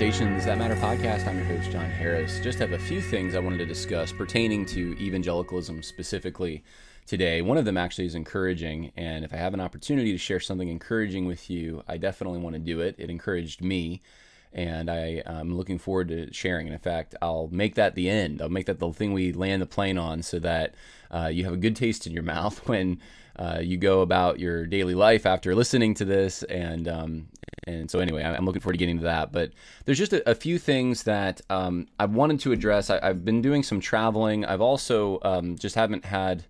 Conversations That Matter podcast. I'm your host, John Harris. Just have a few things I wanted to discuss pertaining to evangelicalism specifically today. One of them actually is encouraging, and if I have an opportunity to share something encouraging with you, I definitely want to do it. It encouraged me, and I, am looking forward to sharing. And in fact, I'll make that the end. I'll make that the thing we land the plane on so that uh, you have a good taste in your mouth when uh, you go about your daily life after listening to this and um, and so anyway, I'm looking forward to getting to that. But there's just a, a few things that um, I wanted to address. I, have been doing some traveling. I've also um, just haven't had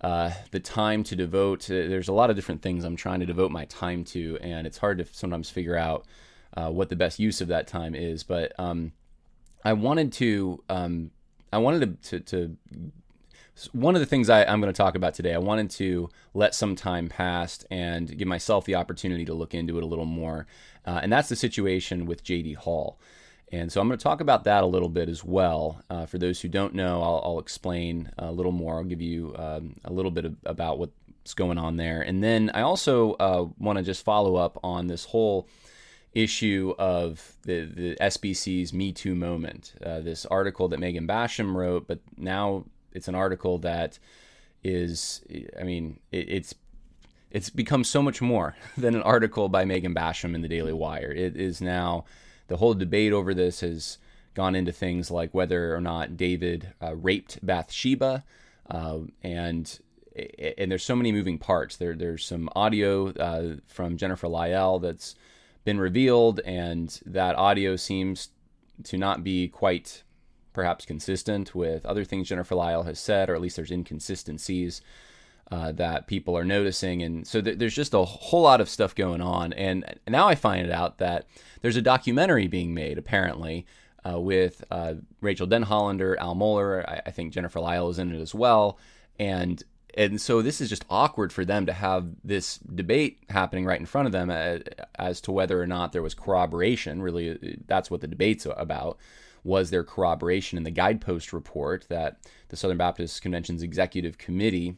uh, the time to devote. There's a lot of different things I'm trying to devote my time to, and it's hard to sometimes figure out uh, what the best use of that time is. But um, I wanted to. Um, I wanted to, to, to one of the things I, am going to talk about today, I wanted to let some time pass and give myself the opportunity to look into it a little more. Uh, and that's the situation with JD Hall. And so I'm going to talk about that a little bit as well. Uh, for those who don't know, I'll, I'll, explain a little more. I'll give you um, a little bit of, about what's going on there. And then I also uh, want to just follow up on this whole issue of the, the SBC's Me Too moment. Uh, this article that Megan Basham wrote, but now it's an article that is, I mean, it, it's it's become so much more than an article by Megan Basham in the Daily Wire. It is now the whole debate over this has gone into things like whether or not David uh, raped Bathsheba, uh, and and there's so many moving parts. There there's some audio uh, from Jennifer Lyell that's been revealed, and that audio seems to not be quite perhaps consistent with other things Jennifer Lyell has said, or at least there's inconsistencies uh, that people are noticing. And so th- there's just a whole lot of stuff going on. And now I find out that there's a documentary being made, apparently, uh, with uh, Rachael Denhollander, Al Mohler. I-, I think Jennifer Lyell is in it as well. And and so this is just awkward for them to have this debate happening right in front of them as, uh, as to whether or not there was corroboration. Really, that's what the debate's about was their corroboration in the guidepost report that the Southern Baptist Convention's executive committee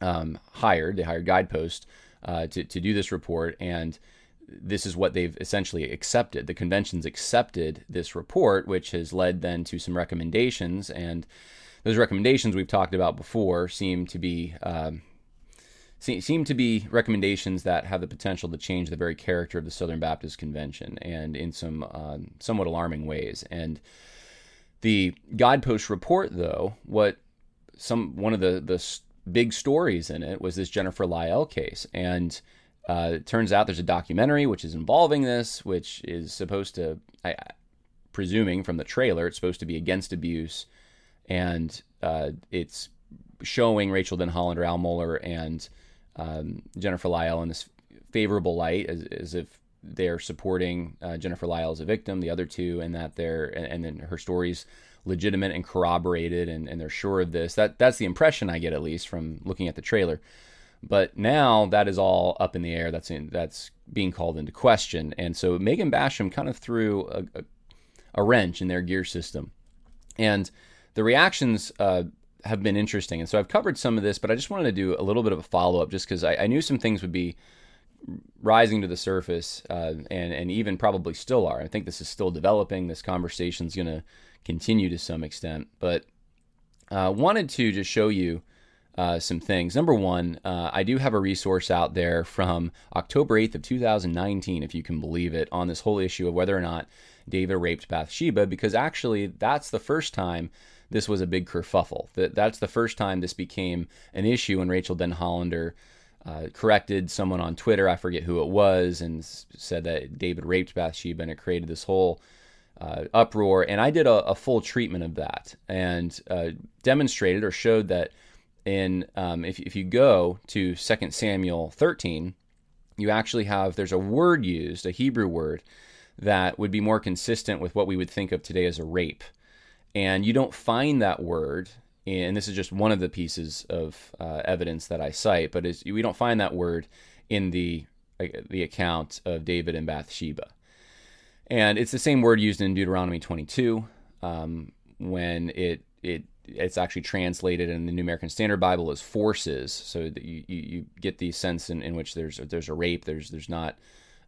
um, hired. They hired Guidepost uh, to, to do this report, and this is what they've essentially accepted. The convention's accepted this report, which has led then to some recommendations, and those recommendations we've talked about before seem to be um, seem to be recommendations that have the potential to change the very character of the Southern Baptist Convention, and in some uh, somewhat alarming ways. And the Guidepost report, though, what some one of the the big stories in it was this Jennifer Lyell case, and uh, it turns out there's a documentary which is involving this, which is supposed to, I, presuming from the trailer, it's supposed to be against abuse, and uh, it's showing Rachael Denhollander, Al Mohler, and um, Jennifer Lyell in this favorable light, as, as if they're supporting uh, Jennifer Lyell as a victim, the other two, and that they're and, and then her story's legitimate and corroborated, and, and they're sure of this. That that's the impression I get at least from looking at the trailer. But now that is all up in the air. That's in, that's being called into question, and so Megan Basham kind of threw a, a, a wrench in their gear system, and the reactions uh, have been interesting. And so I've covered some of this, but I just wanted to do a little bit of a follow up just because I, I, knew some things would be rising to the surface uh, and, and even probably still are. I think this is still developing. This conversation is going to continue to some extent. But uh, wanted to just show you uh, some things. Number one, uh, I do have a resource out there from October 8th of 2019, if you can believe it, on this whole issue of whether or not David raped Bathsheba, because actually that's the first time this was a big kerfuffle. That that's the first time this became an issue when Rachael Denhollander uh, corrected someone on Twitter. I forget who it was, and said that David raped Bathsheba, and it created this whole uh, uproar. And I did a, a, full treatment of that and uh, demonstrated or showed that in um, if if you go to 2 Samuel 13, you actually have there's a word used, a Hebrew word that would be more consistent with what we would think of today as a rape and you don't find that word and this is just one of the pieces of uh, evidence that I cite, but we don't find that word in the the account of David and Bathsheba, and it's the same word used in Deuteronomy 22 um, when it it it's actually translated in the New American Standard Bible as forces, so that you, you, you get the sense in, in which there's there's a rape, there's there's not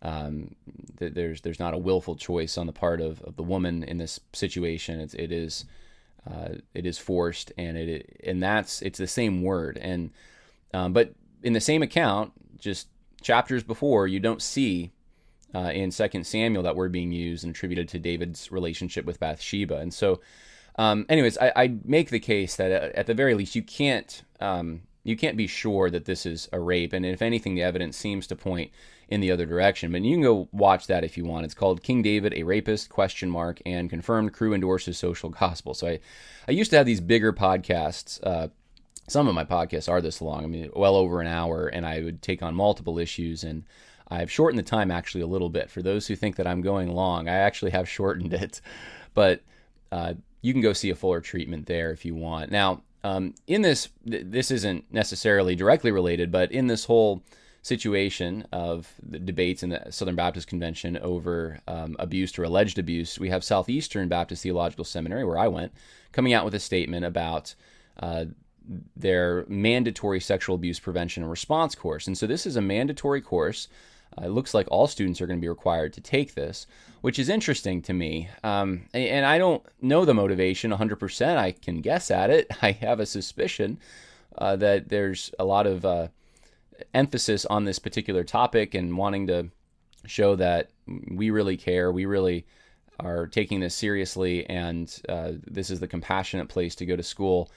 Um, th- there's there's not a willful choice on the part of, of the woman in this situation. It's it is uh, it is forced, and it and that's it's the same word. And um, but in the same account, just chapters before, you don't see uh, in Second Samuel that word being used and attributed to David's relationship with Bathsheba. And so, um, anyways, I, I, make the case that uh, at the very least you can't um, you can't be sure that this is a rape, and if anything, the evidence seems to point in the other direction. But you can go watch that if you want. It's called King David, a rapist? Question mark and confirmed crew endorses social gospel. So I, I used to have these bigger podcasts. Uh, some of my podcasts are this long. I mean, well over an hour, and I would take on multiple issues and. I've shortened the time actually a little bit. For those who think that I'm going long, I actually have shortened it. But uh, you can go see a fuller treatment there if you want. Now, um, in this, th- this isn't necessarily directly related, but in this whole situation of the debates in the Southern Baptist Convention over um, abuse or alleged abuse, we have Southeastern Baptist Theological Seminary, where I went, coming out with a statement about uh, their mandatory sexual abuse prevention and response course. And so this is a mandatory course it looks like all students are going to be required to take this, which is interesting to me. Um, and, and, I don't know the motivation 100%. I can guess at it. I have a suspicion uh, that there's a lot of uh, emphasis on this particular topic and wanting to show that we really care. We really are taking this seriously, and uh, this is the compassionate place to go to school.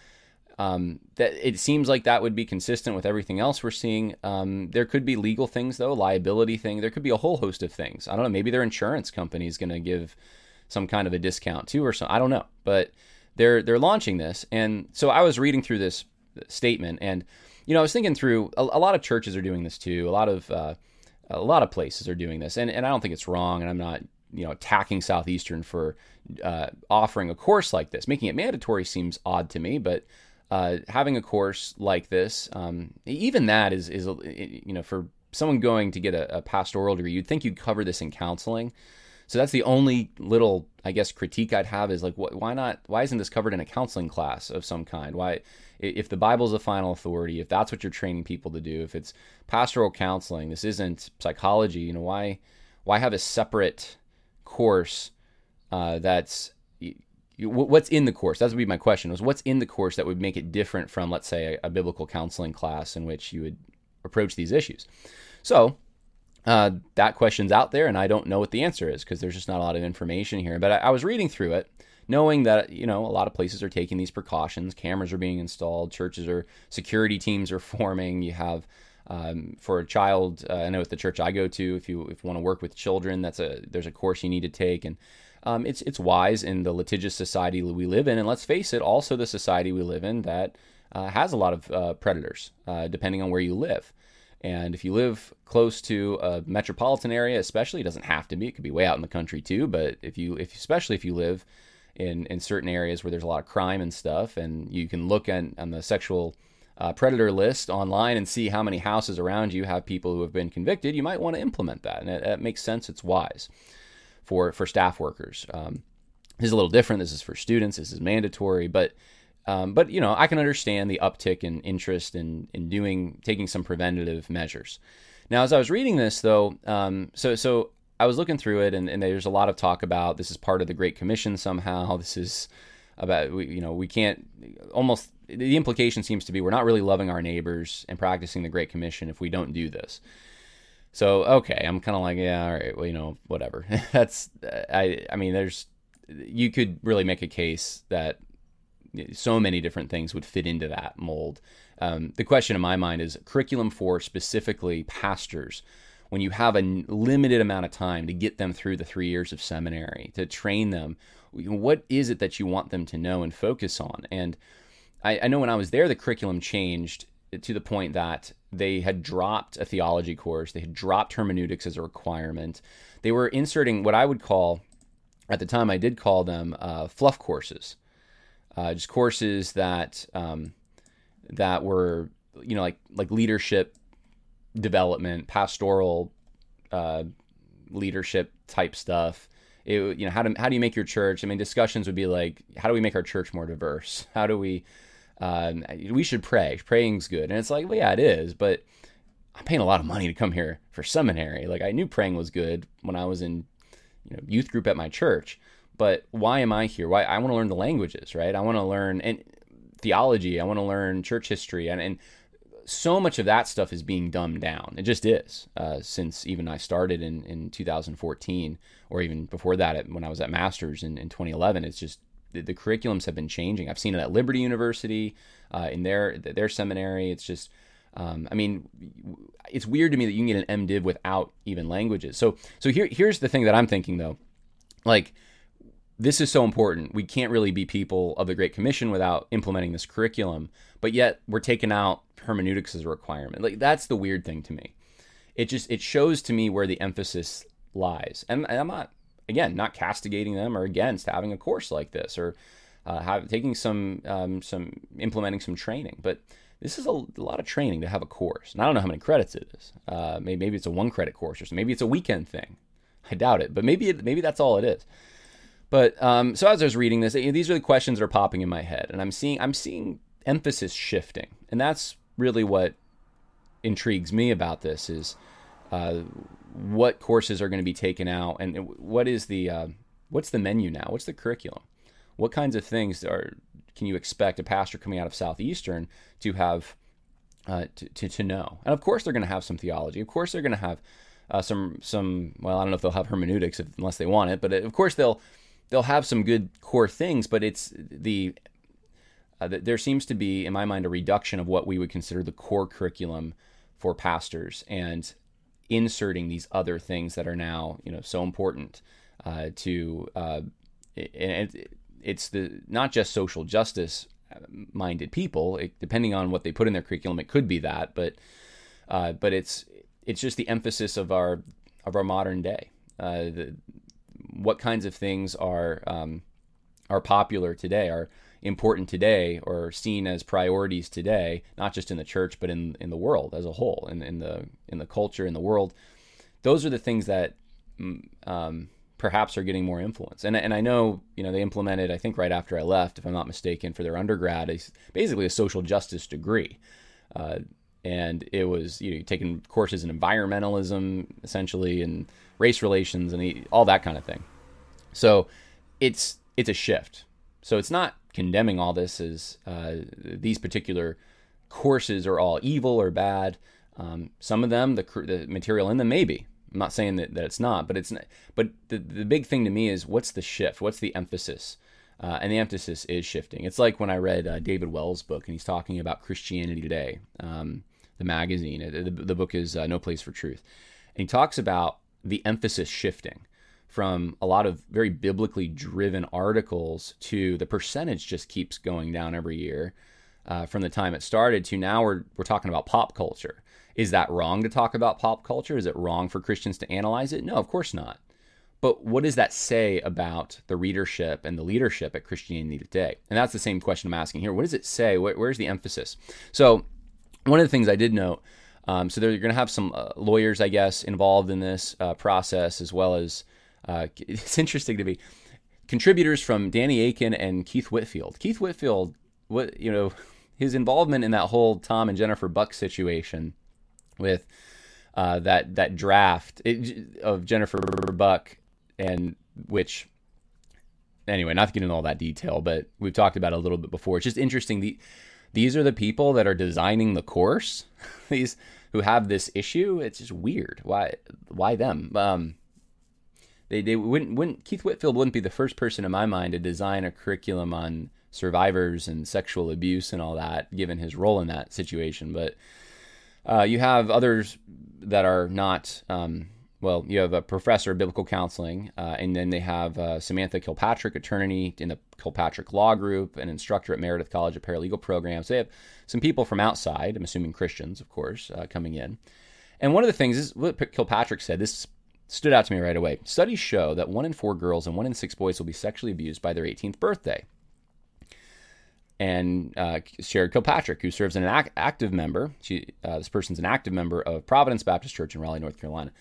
Um, that it seems like that would be consistent with everything else we're seeing. Um, there could be legal things though, liability thing. There could be a whole host of things. I don't know. Maybe their insurance company is going to give some kind of a discount too, or something. I don't know. But they're they're launching this, and so I was reading through this statement, and you know, I was thinking through. A, a lot of churches are doing this too. A lot of uh, a lot of places are doing this, and and I don't think it's wrong. And I'm not you know attacking Southeastern for uh, offering a course like this. Making it mandatory seems odd to me, but uh, having a course like this, um, even that is is you know for someone going to get a, a, pastoral degree, you'd think you'd cover this in counseling. So that's the only little, I guess, critique I'd have is like, wh- why not? Why isn't this covered in a counseling class of some kind? Why, if the Bible's the final authority, if that's what you're training people to do, if it's pastoral counseling, this isn't psychology. You know, why, why have a separate course uh, that's what's in the course? That would be my question was what's in the course that would make it different from let's say a, a biblical counseling class in which you would approach these issues? So uh, that question's out there and i don't know what the answer is because there's just not a lot of information here but I, I was reading through it knowing that you know a lot of places are taking these precautions cameras are being installed churches are security teams are forming you have um, for a child uh, i know at the church i go to if you if you want to work with children that's a there's a course you need to take and um, it's it's wise in the litigious society we live in, and let's face it, also the society we live in that uh, has a lot of uh, predators, uh, depending on where you live. And if you live close to a metropolitan area, especially, it doesn't have to be. It could be way out in the country too. But if you, if especially if you live in in certain areas where there's a lot of crime and stuff, and you can look at on the sexual uh, predator list online and see how many houses around you have people who have been convicted, you might want to implement that, and it makes sense. It's wise for for staff workers. Um, this is a little different. This is for students. This is mandatory, but um, but you know I can understand the uptick in interest in in doing taking some preventative measures. Now, as I was reading this, though, um, so so I was looking through it, and, and there's a lot of talk about this is part of the Great Commission somehow. This is about you know we can't almost the implication seems to be we're not really loving our neighbors and practicing the Great Commission if we don't do this. So okay, I'm kind of like, yeah, all right, well, you know, whatever. That's I I mean, there's you could really make a case that so many different things would fit into that mold. Um, the question in my mind is curriculum for specifically pastors. When you have a limited amount of time to get them through the three years of seminary, to train them, what is it that you want them to know and focus on? And I, I know when I was there, the curriculum changed to the point that they had dropped a theology course, they had dropped hermeneutics as a requirement. They were inserting what I would call, at the time, I did call them uh, fluff courses, uh, just courses that um, that were you know like like leadership development, pastoral uh, leadership type stuff. It, you know how do how do you make your church? I mean, discussions would be like, how do we make our church more diverse? How do we um, we should pray. Praying's good. And it's like, well, yeah, it is. But I'm paying a lot of money to come here for seminary. Like I knew praying was good when I was in you know youth group at my church, but why am I here? Why I want to learn the languages, right? I want to learn and theology. I want to learn church history, and and so much of that stuff is being dumbed down. It just is. Uh, since even I started in, in 2014, or even before that, when I was at Masters in, in 2011, it's just the, the, curriculums have been changing. I've seen it at Liberty University, uh, in their their seminary. It's just, um, I mean, it's weird to me that you can get an MDiv without even languages. So so here here's the thing that I'm thinking though, like this is so important. We can't really be people of the Great Commission without implementing this curriculum, but yet we're taking out hermeneutics as a requirement. Like that's the weird thing to me. It just it shows to me where the emphasis lies, and, and I'm not again not castigating them or against having a course like this or uh, have, taking some um, some implementing some training, but this is a, a, lot of training to have a course. And I don't know how many credits it is. Uh, maybe, maybe it's a one credit course or something. Maybe it's a weekend thing. I doubt it, but maybe it, maybe that's all it is. But um, so as I was reading this, these are the questions that are popping in my head, and I'm seeing I'm seeing emphasis shifting, and that's really what intrigues me about this is uh, what courses are going to be taken out and what is the uh, what's the menu now? What's the curriculum? What kinds of things are can you expect a pastor coming out of southeastern to have uh, to, to, to, know? And of course they're going to have some theology. Of course they're going to have uh, some some well i don't know if they'll have hermeneutics if, unless they want it but of course they'll they'll have some good core things but it's the uh, there seems to be, in my mind, a reduction of what we would consider the core curriculum for pastors. And inserting these other things that are now, you know, so important uh, to. Uh, and it, it's the not just social justice minded people. It, depending on what they put in their curriculum, it could be that, but uh, but it's it's just the emphasis of our of our modern day. Uh, the, what kinds of things are um, are popular today? Are important today or seen as priorities today, not just in the church but in in the world as a whole, in in the in the culture in the world. Those are the things that mm, um, perhaps are getting more influence. And and I know you know they implemented I think right after I left, if I'm not mistaken, for their undergrad, is basically a social justice degree. Uh, and it was you know taking courses in environmentalism essentially and race relations and all that kind of thing. So it's it's a shift. So it's not condemning all this as uh, these particular courses are all evil or bad. Um, some of them, the, the material in them, maybe. I'm not saying that, that it's not, but it's not, but the, the big thing to me is what's the shift? What's the emphasis? Uh, and the emphasis is shifting. It's like when I read uh, David Wells' book, and he's talking about Christianity Today, um, the magazine. The, the book is uh, No Place for Truth, and he talks about the emphasis shifting from a lot of very biblically driven articles to the percentage just keeps going down every year uh, from the time it started to now we're, we're talking about pop culture. Is that wrong to talk about pop culture? Is it wrong for Christians to analyze it? No, of course not. But what does that say about the readership and the leadership at Christianity Today? And that's the same question I'm asking here. What does it say? where's the emphasis? So, one of the things I did note um, so they're going to have some uh, lawyers, I guess, involved in this uh, process, as well as uh, it's interesting to me. Contributors from Danny Akin and Keith Whitfield. Keith Whitfield, what you know, his involvement in that whole Tom and Jennifer Buck situation with uh, that that draft of Jennifer Buck, and which anyway, not to get into all that detail, but we've talked about it a little bit before. It's just interesting. The, these are the people that are designing the course. these who have this issue. It's just weird. Why? Why them? Um, they, they wouldn't, wouldn't Keith Whitfield wouldn't be the first person in my mind to design a curriculum on survivors and sexual abuse and all that, given his role in that situation. But uh, you have others that are not. Um, well, you have a professor of biblical counseling, uh, and then they have uh, Samantha Kilpatrick, attorney in the Kilpatrick Law Group, an instructor at Meredith College of Paralegal Programs. So they have some people from outside, I'm assuming Christians, of course, uh, coming in. And one of the things is what Kilpatrick said. This stood out to me right away. Studies show that one in four girls and one in six boys will be sexually abused by their 18th birthday. And uh, Sherry Kilpatrick, who serves as an act- active member, she, uh, this person's an active member of Providence Baptist Church in Raleigh, North Carolina.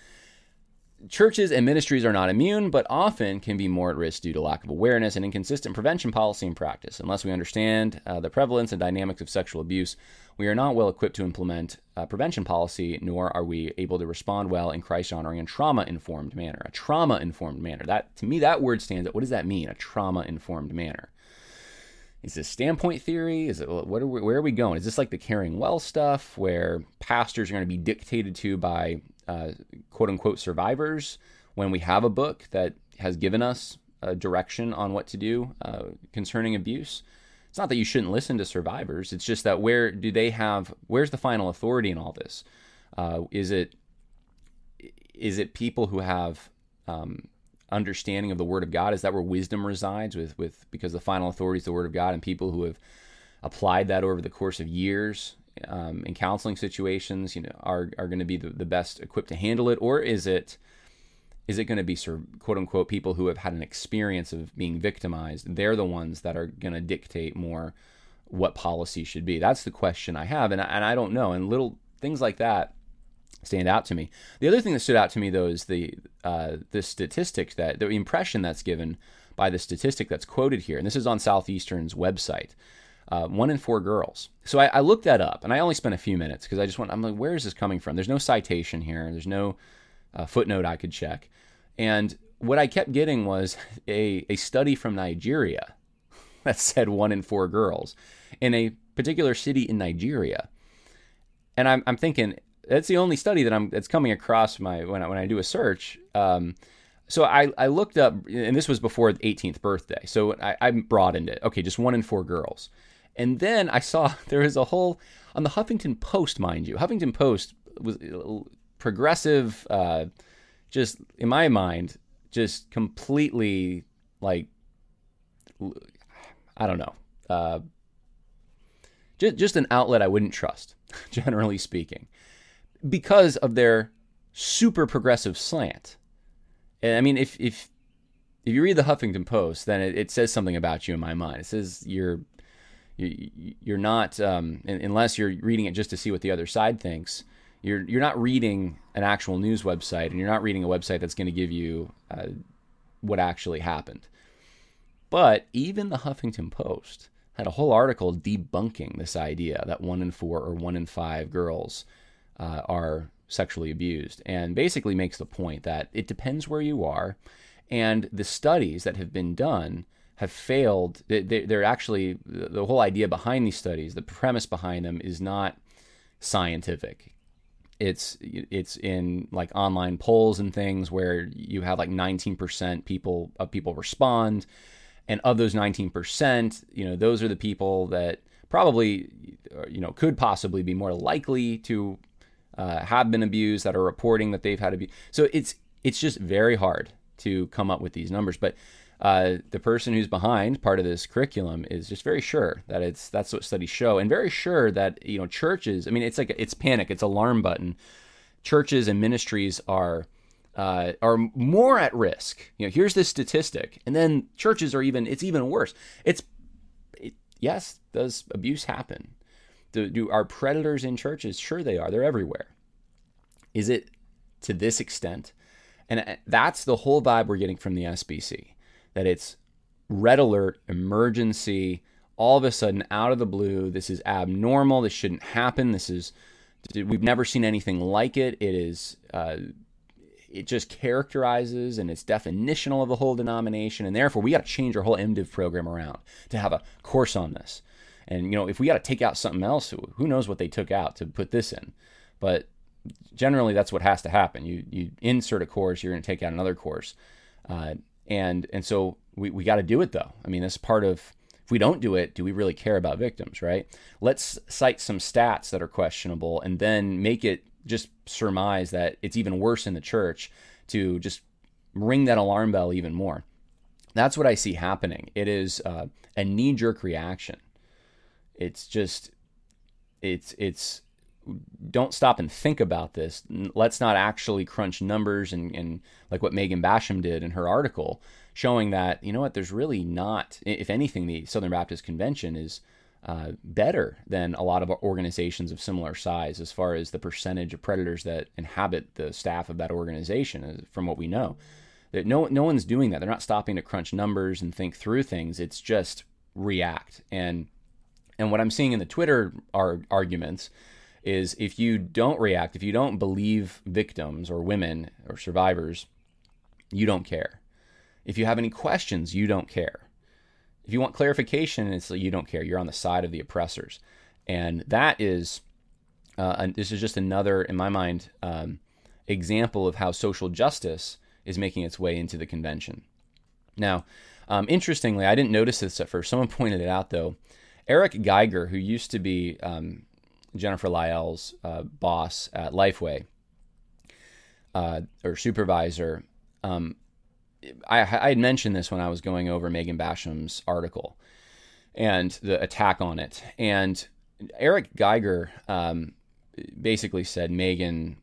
Churches and ministries are not immune, but often can be more at risk due to lack of awareness and inconsistent prevention policy and practice. Unless we understand uh, the prevalence and dynamics of sexual abuse, we are not well equipped to implement uh, prevention policy, nor are we able to respond well in Christ honoring and trauma informed manner. A trauma informed manner. That to me, that word stands out. What does that mean? A trauma informed manner. Is this standpoint theory? Is it what are we, where are we going? Is this like the caring well stuff where pastors are going to be dictated to by uh, quote unquote survivors when we have a book that has given us a direction on what to do uh, concerning abuse? It's not that you shouldn't listen to survivors. It's just that where do they have? Where's the final authority in all this? Uh, is it is it people who have um, understanding of the Word of God? Is that where wisdom resides? With with because the final authority is the Word of God, and people who have applied that over the course of years um, in counseling situations, you know, are are going to be the, the best equipped to handle it, or is it is it going to be quote unquote people who have had an experience of being victimized? They're the ones that are going to dictate more what policy should be. That's the question I have, and I, and I don't know. And little things like that stand out to me. The other thing that stood out to me though is the uh, the statistic that the impression that's given by the statistic that's quoted here, and this is on Southeastern's website. Uh, one in four girls. So I, I, looked that up, and I only spent a few minutes because I just went. I'm like, where is this coming from? There's no citation here. There's no uh, footnote I could check, and what I kept getting was a a study from Nigeria that said one in four girls in a particular city in Nigeria. And I'm, I'm thinking, that's the only study that I'm that's coming across my when I, when I do a search. Um, so I, I looked up, and this was before the 18th birthday. So I, I broadened it. Okay, just one in four girls. And then I saw there was a whole on the Huffington Post, mind you. Huffington Post was progressive, uh, just in my mind, just completely like I don't know, uh, just just an outlet I wouldn't trust, generally speaking because of their super progressive slant. And I mean, if if if you read the Huffington Post, then it, it says something about you in my mind. It says you're you're not um, unless you're reading it just to see what the other side thinks. You're you're not reading an actual news website, and you're not reading a website that's going to give you uh, what actually happened. But even the Huffington Post had a whole article debunking this idea that one in four or one in five girls uh, are sexually abused, and basically makes the point that it depends where you are, and the studies that have been done have failed. They're actually the whole idea behind these studies, the premise behind them, is not scientific. It's it's in like online polls and things where you have like 19% people of people respond, and of those 19%, you know those are the people that probably you know could possibly be more likely to uh, have been abused that are reporting that they've had abuse. So it's it's just very hard to come up with these numbers. But uh, the person who's behind part of this curriculum is just very sure that it's that's what studies show, and very sure that you know churches. I mean, it's like it's panic, it's alarm button. Churches and ministries are. Uh, are more at risk. You know, here's this statistic, and then churches are even. It's even worse. It's it, yes, does abuse happen? Do, do are predators in churches? Sure, they are. They're everywhere. Is it to this extent? And uh, that's the whole vibe we're getting from the SBC that it's red alert, emergency, all of a sudden out of the blue. This is abnormal. This shouldn't happen. This is, we've never seen anything like it. It is, uh, it just characterizes and it's definitional of the whole denomination. And therefore, we got to change our whole MDiv program around to have a course on this. And you know, if we got to take out something else, who knows what they took out to put this in? But generally, that's what has to happen. You you insert a course, you're going to take out another course, uh, and and so we we got to do it though. I mean, that's part of. If we don't do it, do we really care about victims, right? Let's cite some stats that are questionable and then make it just surmise that it's even worse in the church to just ring that alarm bell even more. That's what I see happening. It is uh, a knee jerk reaction it's just it's it's don't stop and think about this. Let's not actually crunch numbers and, and like what Megan Basham did in her article, showing that, you know what, there's really not, if anything, the Southern Baptist Convention is uh, better than a lot of organizations of similar size as far as the percentage of predators that inhabit the staff of that organization, uh, from what we know. That no, no one's doing that. They're not stopping to crunch numbers and think through things. It's just react. And and what I'm seeing in the Twitter ar- arguments is if you don't react, if you don't believe victims or women or survivors, you don't care. If you have any questions, you don't care. If you want clarification, it's like you don't care. You're on the side of the oppressors, and that is, uh, and this is just another, in my mind, um, example of how social justice is making its way into the convention. Now, um, interestingly, I didn't notice this at first. Someone pointed it out though. Eric Geiger, who used to be um, Jennifer Lyell's uh, boss at Lifeway uh, or supervisor, um, I, had mentioned this when I was going over Megan Basham's article and the attack on it. And Eric Geiger um, basically said Megan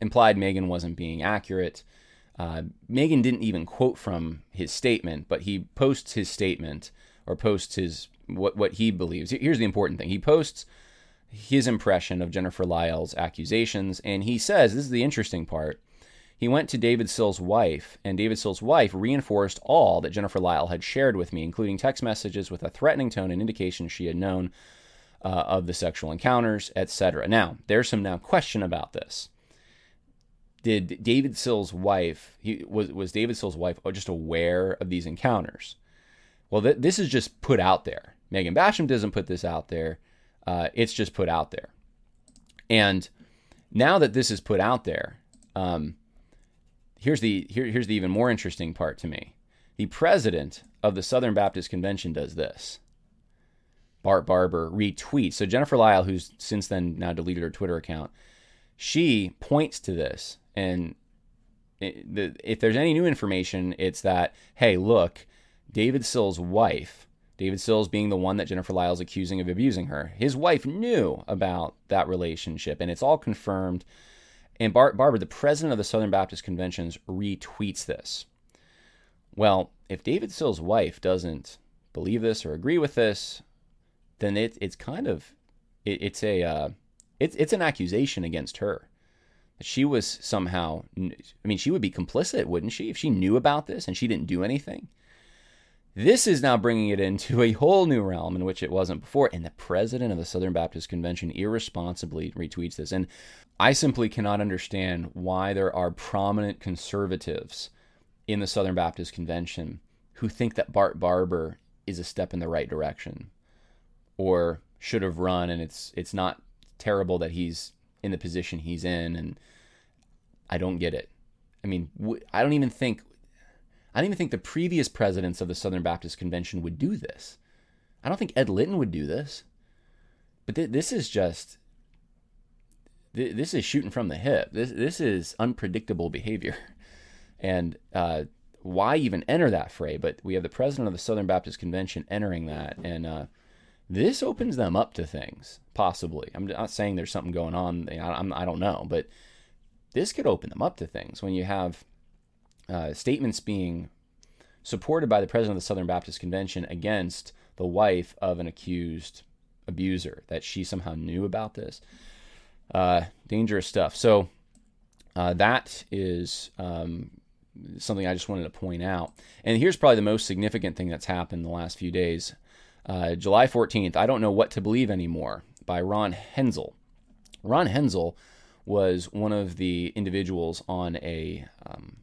implied Megan wasn't being accurate. Uh, Megan didn't even quote from his statement, but he posts his statement or posts his what what he believes. Here's the important thing: he posts his impression of Jennifer Lyell's accusations, and he says this is the interesting part. He went to David Sills' wife, and David Sills' wife reinforced all that Jennifer Lyell had shared with me, including text messages with a threatening tone and indication she had known uh, of the sexual encounters, etc. Now, there's some now question about this did David Sills' wife he was was David Sills' wife just aware of these encounters? Well, th- this is just put out there. Megan Basham doesn't put this out there. Uh, it's just put out there. And now that this is put out there, um, here's the here, here's the even more interesting part to me. The president of the Southern Baptist Convention does this. Bart Barber retweets. So Jennifer Lyell, who's since then now deleted her Twitter account, she points to this and if there's any new information, it's that, hey, look, David Sills' wife, David Sills being the one that Jennifer Lyell's accusing of abusing her, his wife knew about that relationship, and it's all confirmed. And Bart Barber, the president of the Southern Baptist Conventions, retweets this. Well, if David Sills' wife doesn't believe this or agree with this, then it, it's kind of it, it's a uh, it's it's an accusation against her she was somehow i mean she would be complicit wouldn't she if she knew about this and she didn't do anything this is now bringing it into a whole new realm in which it wasn't before and the president of the southern baptist convention irresponsibly retweets this and i simply cannot understand why there are prominent conservatives in the southern baptist convention who think that bart barber is a step in the right direction or should have run and it's it's not terrible that he's in the position he's in, and I don't get it. I mean, I don't even think I don't even think the previous presidents of the Southern Baptist Convention would do this. I don't think Ed Litton would do this. But th- this is just th- this is shooting from the hip. This this is unpredictable behavior, and uh, why even enter that fray? But we have the president of the Southern Baptist Convention entering that, and uh, this opens them up to things, possibly. I'm not saying there's something going on. I'm, I don't know, but this could open them up to things when you have uh, statements being supported by the president of the Southern Baptist Convention against the wife of an accused abuser that she somehow knew about this. Uh, dangerous stuff. So uh, that is um, something I just wanted to point out. And here's probably the most significant thing that's happened in the last few days. Uh, July 14th, I Don't Know What to Believe Anymore by Ron Henzel. Ron Henzel was one of the individuals on a, um,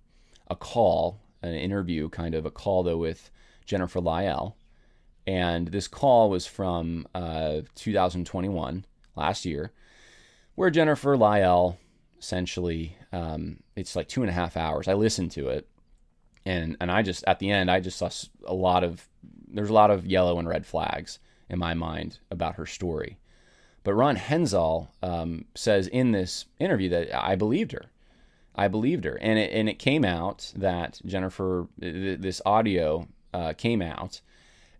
a call, an interview, kind of a call though with Jennifer Lyell. And this call was from uh, 2021, last year, where Jennifer Lyell essentially, um, it's like two and a half hours. I listened to it. And, and I just, at the end, I just saw a lot of there's a lot of yellow and red flags in my mind about her story. But Ron Henzel um, says in this interview that I believed her. I believed her, and it and it came out that Jennifer, this audio uh, came out,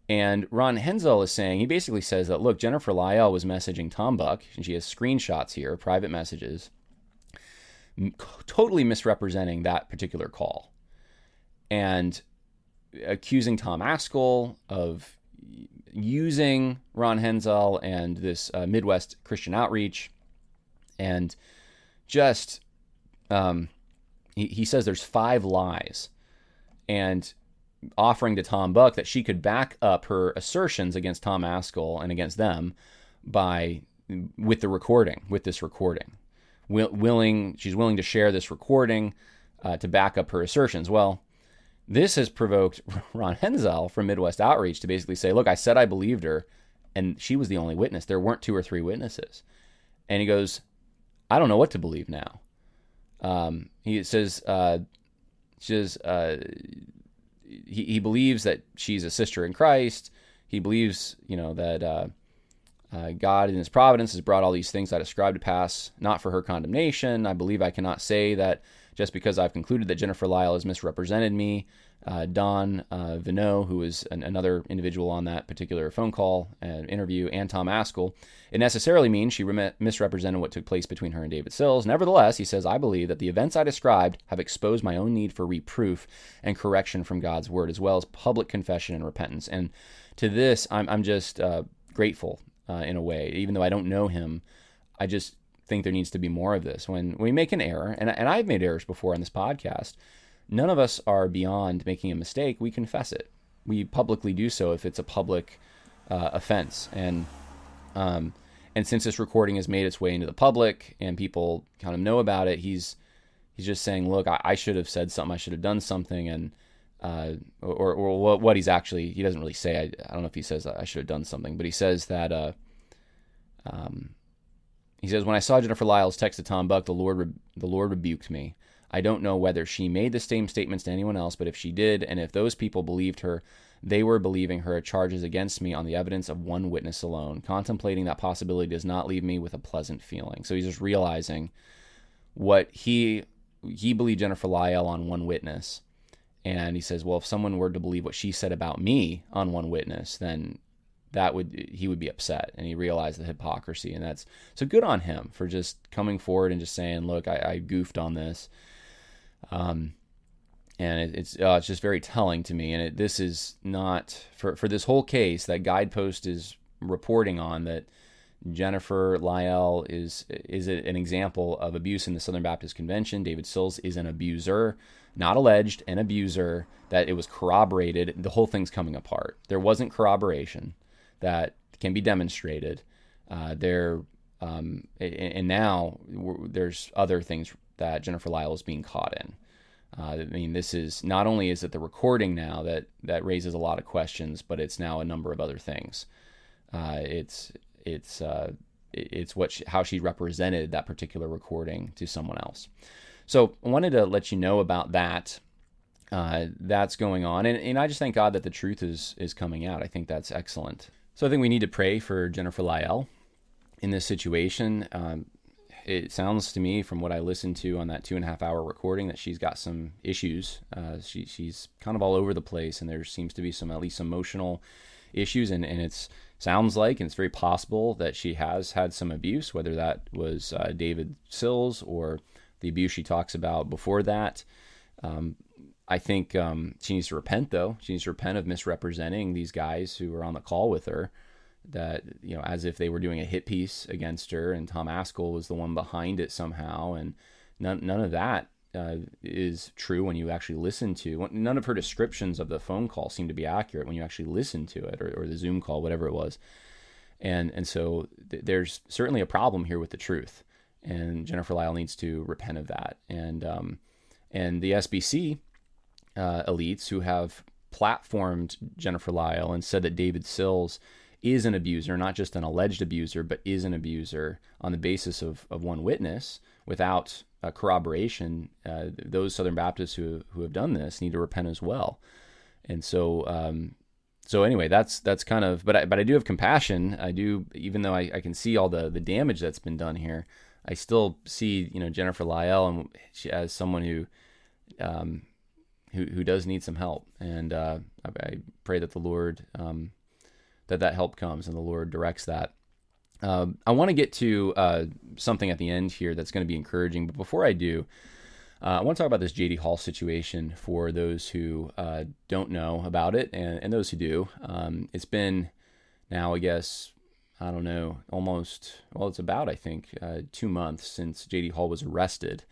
and Ron Henzel is saying he basically says that look, Jennifer Lyell was messaging Tom Buck, and she has screenshots here, private messages, totally misrepresenting that particular call, and accusing Tom Ascol of using Ron Henzel and this uh, Midwest Christian outreach, and just um, he, he says there's five lies, and offering to Tom Buck that she could back up her assertions against Tom Ascol and against them by with the recording, with this recording, Will, willing she's willing to share this recording uh, to back up her assertions. Well, this has provoked Ron Henzel from Midwest Outreach to basically say, "Look, I said I believed her, and she was the only witness. There weren't two or three witnesses." And he goes, "I don't know what to believe now." Um, he says, uh, says uh, he, he believes that she's a sister in Christ. He believes, you know, that uh, uh, God in His providence has brought all these things I described to pass, not for her condemnation. I believe I cannot say that just because I've concluded that Jennifer Lyell has misrepresented me. Uh, Don uh, who was an, another individual on that particular phone call and interview, and Tom Ascol, it necessarily means she misrepresented what took place between her and David Sills. Nevertheless, he says, I believe that the events I described have exposed my own need for reproof and correction from God's word, as well as public confession and repentance. And to this, I'm, I'm just uh, grateful uh, in a way, even though I don't know him. I just think there needs to be more of this. When we make an error, and, and I've made errors before on this podcast, none of us are beyond making a mistake. We confess it. We publicly do so if it's a public uh, offense. And um, and since this recording has made its way into the public and people kind of know about it, he's he's just saying, look, I, I should have said something. I should have done something. And uh, or, or what he's actually he doesn't really say. I, I don't know if he says I should have done something, but he says that uh, um, he says, When I saw Jennifer Lyell's text to Tom Buck, the Lord, re- the Lord rebuked me. I don't know whether she made the same statements to anyone else, but if she did, and if those people believed her, they were believing her charges against me on the evidence of one witness alone. Contemplating that possibility does not leave me with a pleasant feeling. So he's just realizing what he he believed Jennifer Lyell on one witness. And he says, well, if someone were to believe what she said about me on one witness, then that would he would be upset and he realized the hypocrisy and that's so good on him for just coming forward and just saying look i, I goofed on this um and it, it's uh, it's just very telling to me and it, this is not for for this whole case that guidepost is reporting on that Jennifer Lyell is is an example of abuse in the Southern Baptist Convention. David Sills is an abuser, not alleged, an abuser. That it was corroborated. The whole thing's coming apart. There wasn't corroboration that can be demonstrated. Uh, there um, and now there's other things that Jennifer Lyell is being caught in. Uh, I mean, this is not only is it the recording now that that raises a lot of questions, but it's now a number of other things. Uh, it's it's uh, it's what she, how she represented that particular recording to someone else. So I wanted to let you know about that. Uh, that's going on, and, and I just thank God that the truth is is coming out. I think that's excellent. So I think we need to pray for Jennifer Lyell in this situation. Um, it sounds to me, from what I listened to on that two and a half hour recording, that she's got some issues. Uh, she, she's kind of all over the place, and there seems to be some at least emotional issues. And, and it sounds like, and it's very possible that she has had some abuse, whether that was uh, David Sills or the abuse she talks about before that. Um, I think um, she needs to repent, though. She needs to repent of misrepresenting these guys who were on the call with her, that you know, as if they were doing a hit piece against her, and Tom Ascol was the one behind it somehow, and none none of that uh, is true when you actually listen to. None of her descriptions of the phone call seem to be accurate when you actually listen to it, or, or the Zoom call, whatever it was, and and so th- there's certainly a problem here with the truth, and Jennifer Lyell needs to repent of that, and um, and the SBC uh, elites who have platformed Jennifer Lyell and said that David Sills is an abuser, not just an alleged abuser, but is an abuser on the basis of, of one witness without corroboration. Uh, those Southern Baptists who, who have done this need to repent as well. And so, um, so anyway, that's that's kind of, but I, but I do have compassion. I do, even though I, I can see all the the damage that's been done here. I still see, you know, Jennifer Lyell and she, as someone who um, who who does need some help, and uh, I, I, pray that the Lord um, that that help comes and the Lord directs that. Uh, I want to get to uh, something at the end here that's going to be encouraging, but before I do, uh, I want to talk about this JD Hall situation for those who uh, don't know about it and, and those who do. Um, it's been now, I guess, I don't know, almost, well, it's about, I think, uh, two months since JD Hall was arrested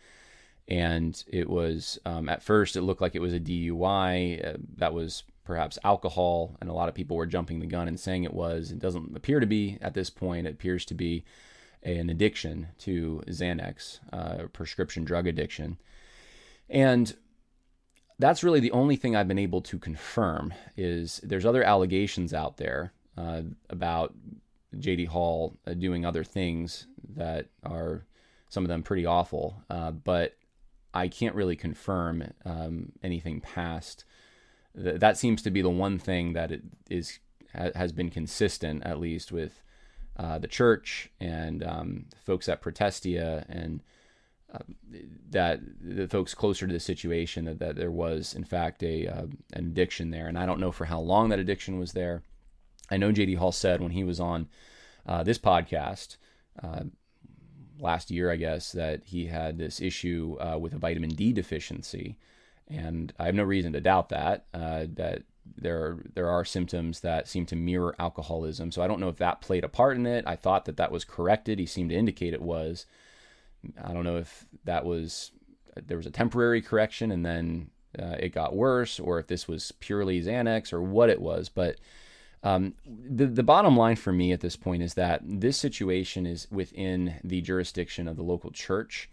and it was um, at first it looked like it was a DUI uh, that was perhaps alcohol, and a lot of people were jumping the gun and saying it was. It doesn't appear to be at this point. It appears to be an addiction to Xanax, uh, prescription drug addiction. And that's really the only thing I've been able to confirm is there's other allegations out there uh, about JD Hall uh, doing other things that are some of them pretty awful, uh, but I can't really confirm um, anything past. Th- that seems to be the one thing that it is has been consistent, at least with uh, the church and um, folks at Protestia and uh, that the folks closer to the situation that, that there was in fact a uh, an addiction there and I don't know for how long that addiction was there. I know JD Hall said when he was on uh, this podcast uh, last year, I guess, that he had this issue uh, with a vitamin D deficiency, and I have no reason to doubt that that there there are symptoms that seem to mirror alcoholism. So I don't know if that played a part in it. I thought that that was corrected. He seemed to indicate it was. I don't know if that was there was a temporary correction and then uh, it got worse, or if this was purely Xanax or what it was. But um, the the bottom line for me at this point is that this situation is within the jurisdiction of the local church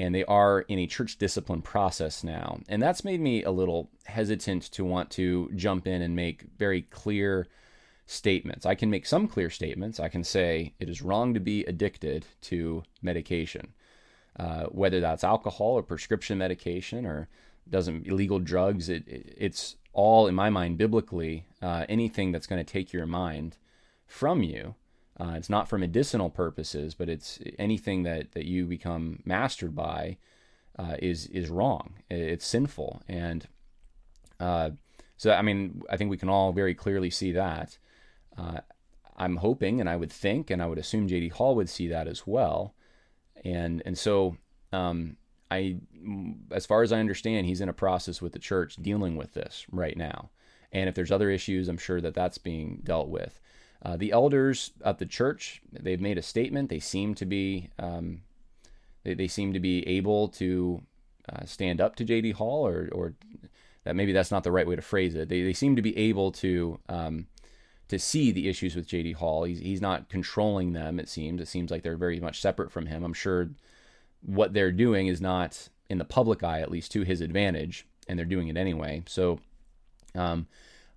and they are in a church discipline process now. And that's made me a little hesitant to want to jump in and make very clear statements. I can make some clear statements. I can say it is wrong to be addicted to medication, uh, whether that's alcohol or prescription medication or doesn't illegal drugs. It, it, it's all in my mind biblically uh, anything that's going to take your mind from you uh, it's not for medicinal purposes, but it's anything that, that you become mastered by uh, is is wrong. It's sinful, and uh, so I mean I think we can all very clearly see that. Uh, I'm hoping, and I would think, and I would assume J.D. Hall would see that as well, and and so um, I, as far as I understand, he's in a process with the church dealing with this right now. And if there's other issues, I'm sure that that's being dealt with. Uh, the elders of the church, they've made a statement. They seem to be um, they, they seem to be able to uh, stand up to J.D. Hall, or or that maybe that's not the right way to phrase it. They, they seem to be able to um, to see the issues with J.D. Hall. He's he's not controlling them. It seems. It seems like they're very much separate from him. I'm sure what they're doing is not in the public eye, at least to his advantage, and they're doing it anyway. So. Um,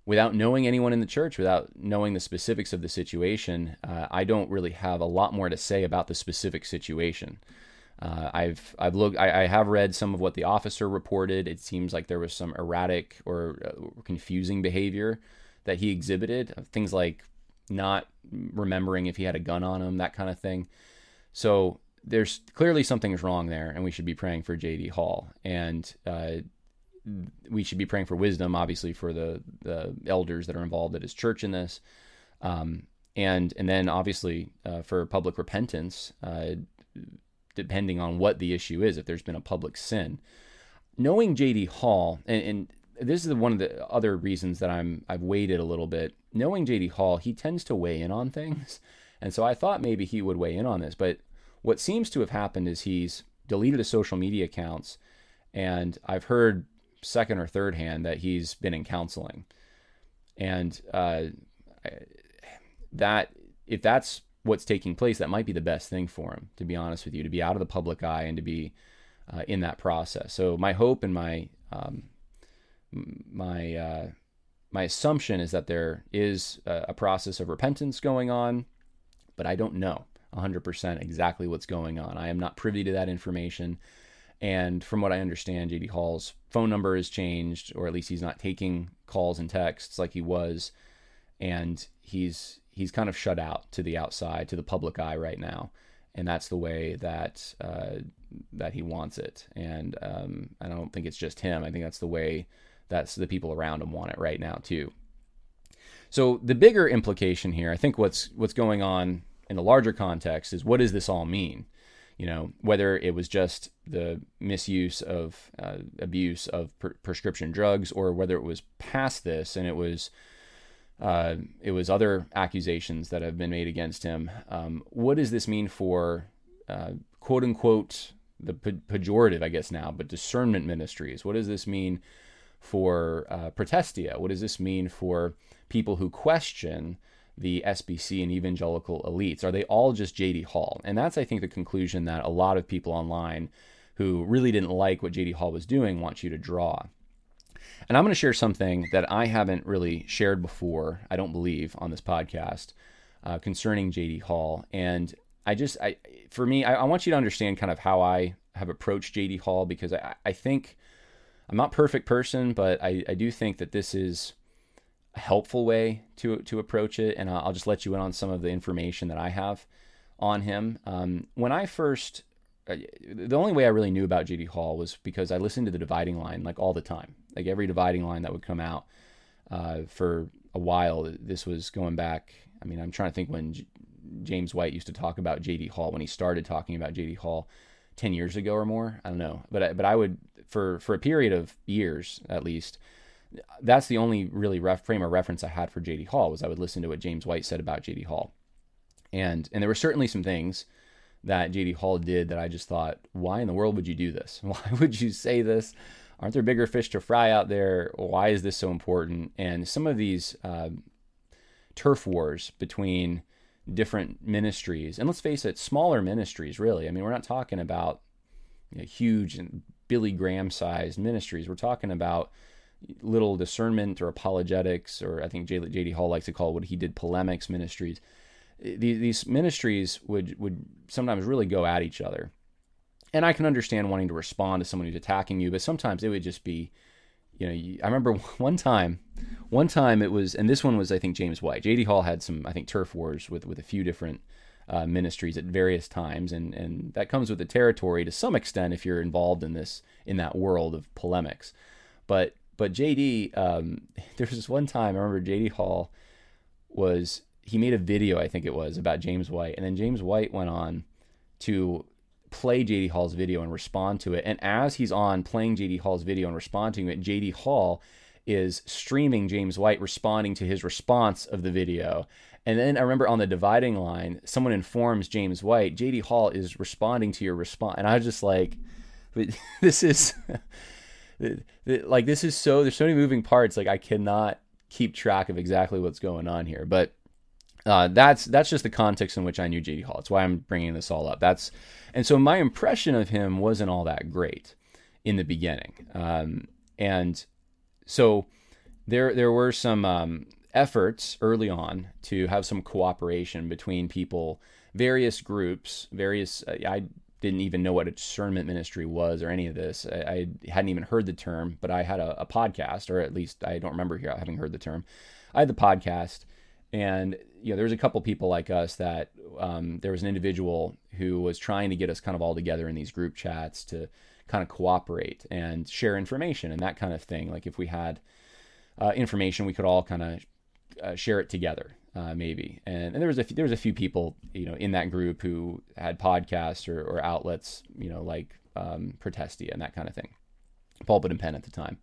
without knowing anyone in the church, without knowing the specifics of the situation, uh, I don't really have a lot more to say about the specific situation. Uh, I've I've looked I, I, have read some of what the officer reported. It seems like there was some erratic or uh, confusing behavior that he exhibited. Things like not remembering if he had a gun on him, that kind of thing. So there's clearly something is wrong there, and we should be praying for J.D. Hall. And uh, we should be praying for wisdom, obviously, for the, the elders that are involved at his church in this. Um, and, and then obviously uh, for public repentance, uh, depending on what the issue is, if there's been a public sin. Knowing J.D. Hall, and, and this is one of the other reasons that I'm I've waited a little bit. Knowing J.D. Hall, he tends to weigh in on things, and so I thought maybe he would weigh in on this. But what seems to have happened is he's deleted his social media accounts, and I've heard second or third hand that he's been in counseling, and uh, that if that's what's taking place, that might be the best thing for him. To be honest with you, to be out of the public eye and to be uh, in that process. So my hope and my um, my uh, my assumption is that there is a, a process of repentance going on, but I don't know 100% exactly what's going on. I am not privy to that information. And from what I understand, JD Hall's phone number has changed, or at least he's not taking calls and texts like he was, and he's he's kind of shut out to the outside, to the public eye right now, and that's the way that uh, that he wants it. And um, I don't think it's just him. I think that's the way that's the people around him want it right now too. So the bigger implication here, I think, what's what's going on in the larger context is what does this all mean? You know, whether it was just the misuse of uh, abuse of pre- prescription drugs or whether it was past this and it was uh, it was other accusations that have been made against him. Um, what does this mean for uh, quote unquote the pe- pejorative, I guess now, but discernment ministries? What does this mean for uh, protestia? What does this mean for people who question the SBC and evangelical elites? Are they all just J.D. Hall? And that's, I think, the conclusion that a lot of people online who really didn't like what J.D. Hall was doing want you to draw. And I'm going to share something that I haven't really shared before, I don't believe, on this podcast uh, concerning J.D. Hall. And I just, I, for me, I, I, want you to understand kind of how I have approached J.D. Hall because I, I think I'm not perfect person, but I, I do think that this is helpful way to to approach it. And I'll, just let you in on some of the information that I have on him. Um, when I first, uh, the only way I really knew about J.D. Hall was because I listened to the Dividing Line like all the time, like every Dividing Line that would come out uh, for a while. This was going back. I mean, I'm trying to think when J- James White used to talk about J.D. Hall when he started talking about J.D. Hall. 10 years ago or more. I don't know. But but I would for for a period of years at least that's the only really ref, frame of reference I had for JD Hall was I would listen to what James White said about JD Hall. And and there were certainly some things that JD Hall did that I just thought, why in the world would you do this? Why would you say this? Aren't there bigger fish to fry out there? Why is this so important? And some of these uh, turf wars between different ministries, and let's face it, smaller ministries, really. I mean, we're not talking about you know, huge and Billy Graham sized ministries. We're talking about little discernment or apologetics, or I think J.D. Hall likes to call what he did polemics ministries. These, ministries would would sometimes really go at each other, and I can understand wanting to respond to someone who's attacking you, but sometimes it would just be, you know, I remember one time, one time it was, and this one was I think James White. J.D. Hall had some I think turf wars with with a few different uh, ministries at various times, and and that comes with the territory to some extent if you're involved in this in that world of polemics. But but JD, um, there was this one time I remember JD Hall was he made a video I think it was about James White, and then James White went on to play JD Hall's video and respond to it. And as he's on playing JD Hall's video and responding to it, JD Hall is streaming James White responding to his response of the video. And then I remember on the dividing line, someone informs James White, JD Hall is responding to your response. And I was just like, this is like, this is so, there's so many moving parts. Like, I cannot keep track of exactly what's going on here. But uh, that's that's just the context in which I knew JD Hall. That's why I'm bringing this all up. That's and so my impression of him wasn't all that great in the beginning, um, and so there there were some um, efforts early on to have some cooperation between people, various groups, various. Uh, I didn't even know what a discernment ministry was or any of this. I, I hadn't even heard the term, but I had a, a, podcast, or at least I don't remember here having heard the term. I had the podcast, and you know, there was a couple people like us that um, there was an individual who was trying to get us kind of all together in these group chats to kind of cooperate and share information and that kind of thing. Like if we had uh, information, we could all kind of uh, share it together, uh, maybe. And, and there was a few, there was a few people, you know, in that group who had podcasts or, or outlets, you know, like um, Protestia and that kind of thing, Pulpit and Pen at the time.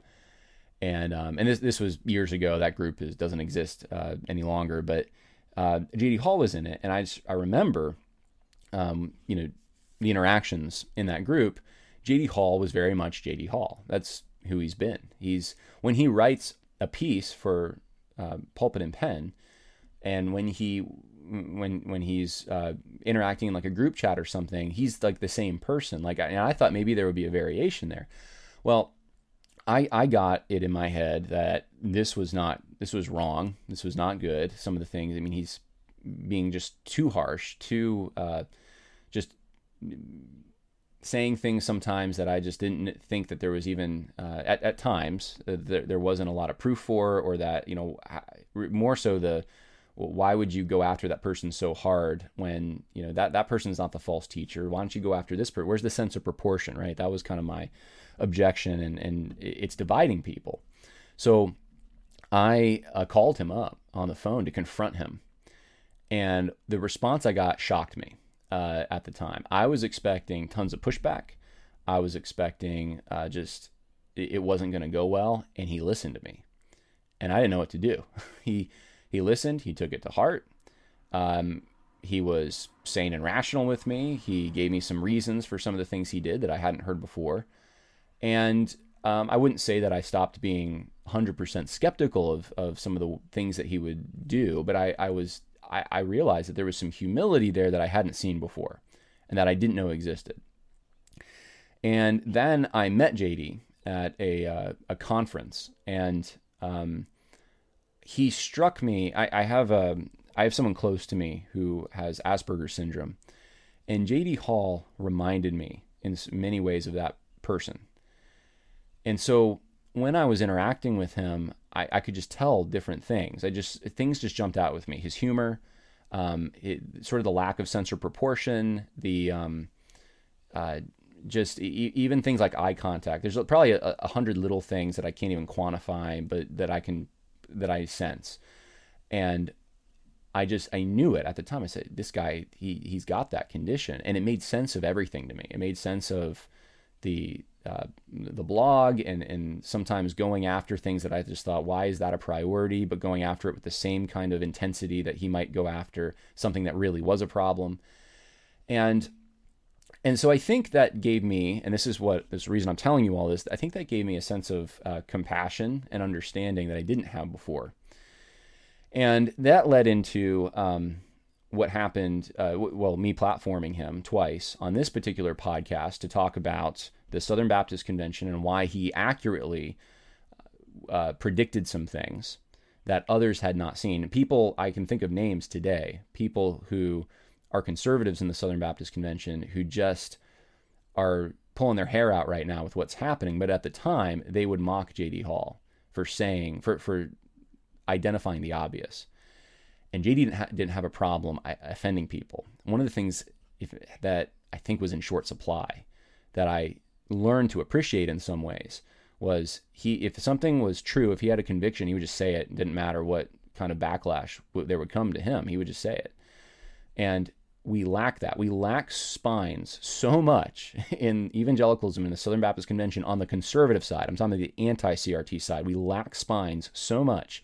And um, and this this was years ago. That group is, doesn't exist uh, any longer. But uh, JD Hall was in it, and I just, I remember, um, you know, the interactions in that group. JD Hall was very much JD Hall. That's who he's been. He's when he writes a piece for uh, pulpit and pen, and when he when when he's uh, interacting in like a group chat or something, he's like the same person. Like, and I thought maybe there would be a variation there. Well, I I got it in my head that this was not this was wrong. This was not good. Some of the things. I mean, he's being just too harsh, too uh, just saying things sometimes that I just didn't think that there was even uh, at at times uh, there, there wasn't a lot of proof for, or that you know more so the well, why would you go after that person so hard when you know that that person is not the false teacher? Why don't you go after this person? Where's the sense of proportion, right? That was kind of my objection, and and it's dividing people. So I uh, called him up on the phone to confront him, and the response I got shocked me uh, at the time. I was expecting tons of pushback. I was expecting uh, just it wasn't going to go well, and he listened to me, and I didn't know what to do. he he listened. He took it to heart. Um, he was sane and rational with me. He gave me some reasons for some of the things he did that I hadn't heard before, and um, I wouldn't say that I stopped being 100% skeptical of, of some of the things that he would do, but I, I was I, I realized that there was some humility there that I hadn't seen before and that I didn't know existed. And then I met JD at a, uh, a conference, and um, he struck me. I, I have a I have someone close to me who has Asperger's syndrome, and JD Hall reminded me in many ways of that person. And so when I was interacting with him, I, I could just tell different things. I just things just jumped out with me. His humor, um, it, sort of the lack of sense of proportion, the um, uh, just e- even things like eye contact. There's probably a, a, hundred little things that I can't even quantify, but that I can that I sense, and I just I knew it at the time. I said, "This guy, he he's got that condition," and it made sense of everything to me. It made sense of the uh, the blog and and sometimes going after things that I just thought, why is that a priority? But going after it with the same kind of intensity that he might go after something that really was a problem, and and so I think that gave me, and this is what this reason I'm telling you all this. I think that gave me a sense of uh, compassion and understanding that I didn't have before, and that led into um, what happened. Uh, w- well, me platforming him twice on this particular podcast to talk about the Southern Baptist Convention and why he accurately uh, predicted some things that others had not seen. People, I can think of names today, people who are conservatives in the Southern Baptist Convention who just are pulling their hair out right now with what's happening. But at the time, they would mock J.D. Hall for saying, for, for identifying the obvious. And JD didn't, ha- didn't have a problem offending people. One of the things if, that I think was in short supply that I learned to appreciate in some ways was he if something was true, if he had a conviction, he would just say it. It didn't matter what kind of backlash there would come to him, he would just say it. And we lack that. We lack spines so much in evangelicalism in the Southern Baptist Convention on the conservative side. I'm talking about the anti CRT side. We lack spines so much.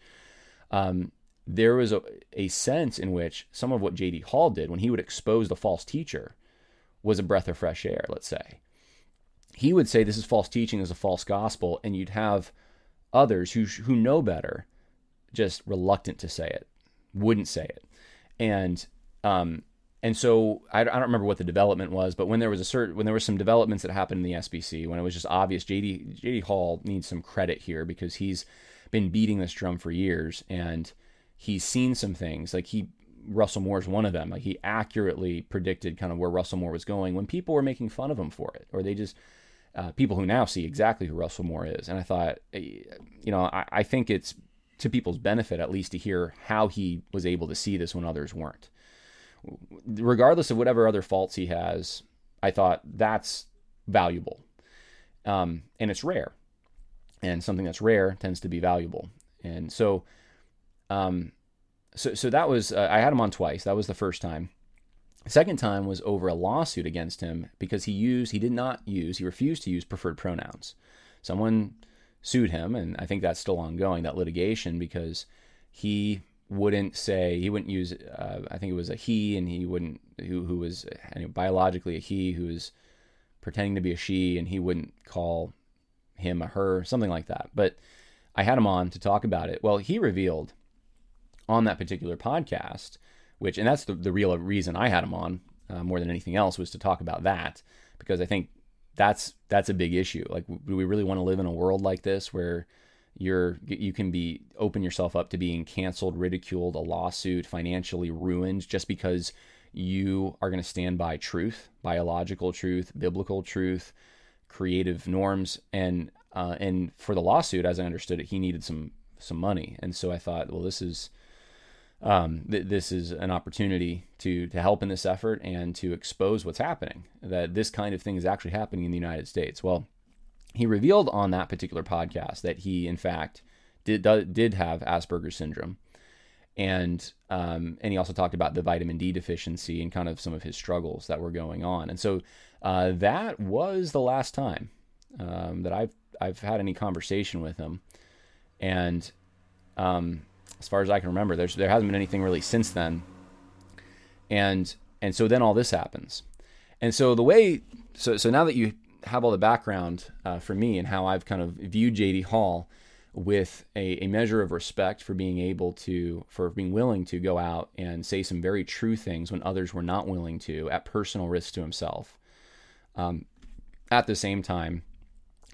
Um, there was a, a sense in which some of what J.D. Hall did when he would expose the false teacher was a breath of fresh air, let's say. He would say this is false teaching, this is a false gospel, and you'd have others who, who know better just reluctant to say it, wouldn't say it. And um, and so I, I, don't remember what the development was, but when there was a certain when there were some developments that happened in the SBC, when it was just obvious, JD JD Hall needs some credit here because he's been beating this drum for years and he's seen some things. Like he Russell Moore is one of them. Like he accurately predicted kind of where Russell Moore was going when people were making fun of him for it, or they just uh, people who now see exactly who Russell Moore is. And I thought, eh, you know, I, I think it's to people's benefit at least to hear how he was able to see this when others weren't regardless of whatever other faults he has, I thought that's valuable. Um, and it's rare. And something that's rare tends to be valuable. And so, um, so, so that was, uh, I had him on twice. That was the first time. second time was over a lawsuit against him because he used, he did not use, he refused to use preferred pronouns. Someone sued him, and I think that's still ongoing, that litigation, because he wouldn't say he wouldn't use uh, I think it was a he and he wouldn't who who was anyway, biologically a he who was pretending to be a she and he wouldn't call him a her something like that. But I had him on to talk about it. Well he revealed on that particular podcast which and that's the, the real reason I had him on uh, more than anything else was to talk about that because I think that's that's a big issue. Like do we really want to live in a world like this where you're you can be open yourself up to being canceled, ridiculed, a lawsuit, financially ruined just because you are going to stand by truth, biological truth, biblical truth, creative norms, and uh, and for the lawsuit, as I understood it, he needed some some money, and so I thought, well, this is um, th- this is an opportunity to to help in this effort and to expose what's happening. That this kind of thing is actually happening in the United States. Well, he revealed on that particular podcast that he, in fact, did did have Asperger's syndrome, and um, and he also talked about the vitamin D deficiency and kind of some of his struggles that were going on. And so uh, that was the last time um, that I've I've had any conversation with him, and um, as far as I can remember, there's there hasn't been anything really since then. And and so then all this happens, and so the way so so now that you have all the background uh, for me and how I've kind of viewed JD Hall with a, a, measure of respect for being able to, for being willing to go out and say some very true things when others were not willing to, at personal risk to himself. Um, at the same time,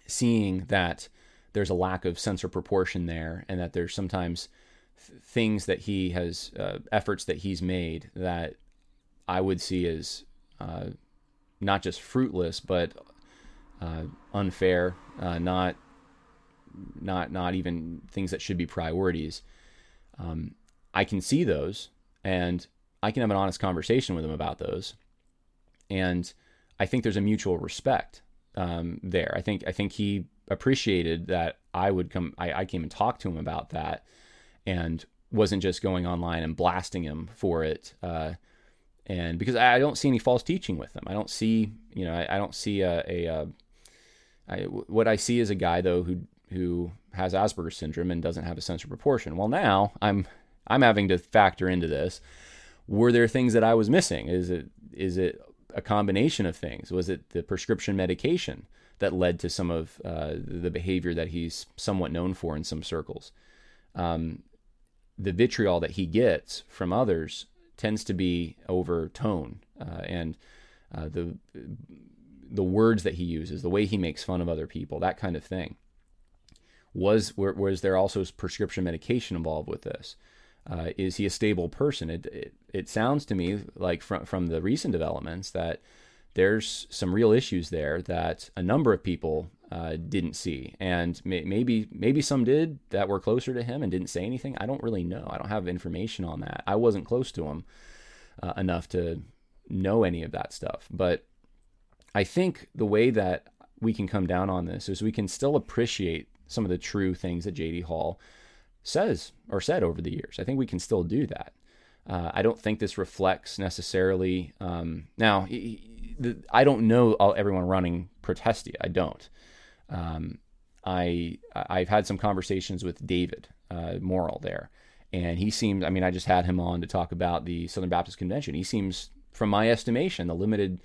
seeing that there's a lack of sense of proportion there, and that there's sometimes th- things that he has, uh, efforts that he's made that I would see as uh, not just fruitless, but uh, unfair, uh, not not not even things that should be priorities. Um, I can see those, and I can have an honest conversation with him about those, and I think there's a mutual respect um, there. I think I think he appreciated that I would come. I, I came and talked to him about that, and wasn't just going online and blasting him for it. Uh, and because I don't see any false teaching with them, I don't see you know I, I don't see a, a, a I, what I see is a guy though who who has Asperger's syndrome and doesn't have a sense of proportion. Well, now I'm I'm having to factor into this. Were there things that I was missing? Is it is it a combination of things? Was it the prescription medication that led to some of uh, the behavior that he's somewhat known for in some circles? Um, the vitriol that he gets from others tends to be over tone uh, and uh, the the words that he uses, the way he makes fun of other people, that kind of thing. Was was there also prescription medication involved with this? Uh, is he a stable person? It, it, it sounds to me like from from the recent developments that there's some real issues there that a number of people uh, didn't see, and may, maybe maybe some did that were closer to him and didn't say anything. I don't really know. I don't have information on that. I wasn't close to him uh, enough to know any of that stuff, but I think the way that we can come down on this is we can still appreciate some of the true things that JD Hall says or said over the years. I think we can still do that. Uh, I don't think this reflects necessarily. Um, now, I don't know everyone running Protestia. I don't. Um, I I've had some conversations with David uh, Morrill there, and he seems. I mean, I just had him on to talk about the Southern Baptist Convention. He seems, from my estimation, the limited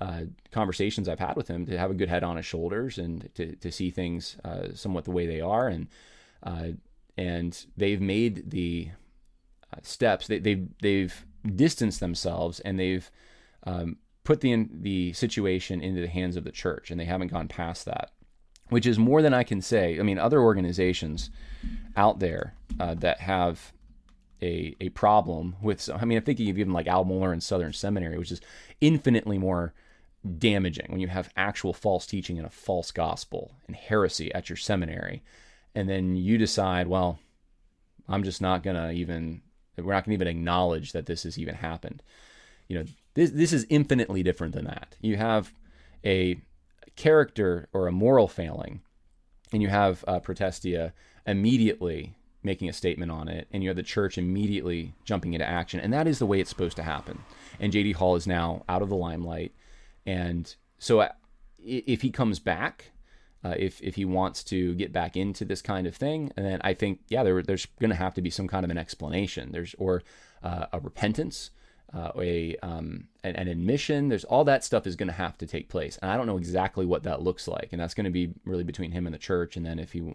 uh, conversations I've had with him to have a good head on his shoulders and to, to see things uh, somewhat the way they are. And, uh, and they've made the uh, steps, they, they've, they've distanced themselves and they've um, put the, the situation into the hands of the church and they haven't gone past that, which is more than I can say. I mean, other organizations out there uh, that have a, a problem with I mean, I'm thinking of even like Al Mohler and Southern Seminary, which is infinitely more damaging when you have actual false teaching and a false gospel and heresy at your seminary. And then you decide, well, I'm just not going to even, we're not going to even acknowledge that this has even happened. You know, this, this is infinitely different than that. You have a character or a moral failing, and you have uh, Protestia immediately making a statement on it, and you have the church immediately jumping into action. And that is the way it's supposed to happen. And J.D. Hall is now out of the limelight and so uh, if he comes back, uh, if if he wants to get back into this kind of thing, then I think yeah, there, there's going to have to be some kind of an explanation. There's or uh, a repentance, uh, a um, an, an, admission. There's all that stuff is going to have to take place, and I don't know exactly what that looks like, and that's going to be really between him and the church. And then if he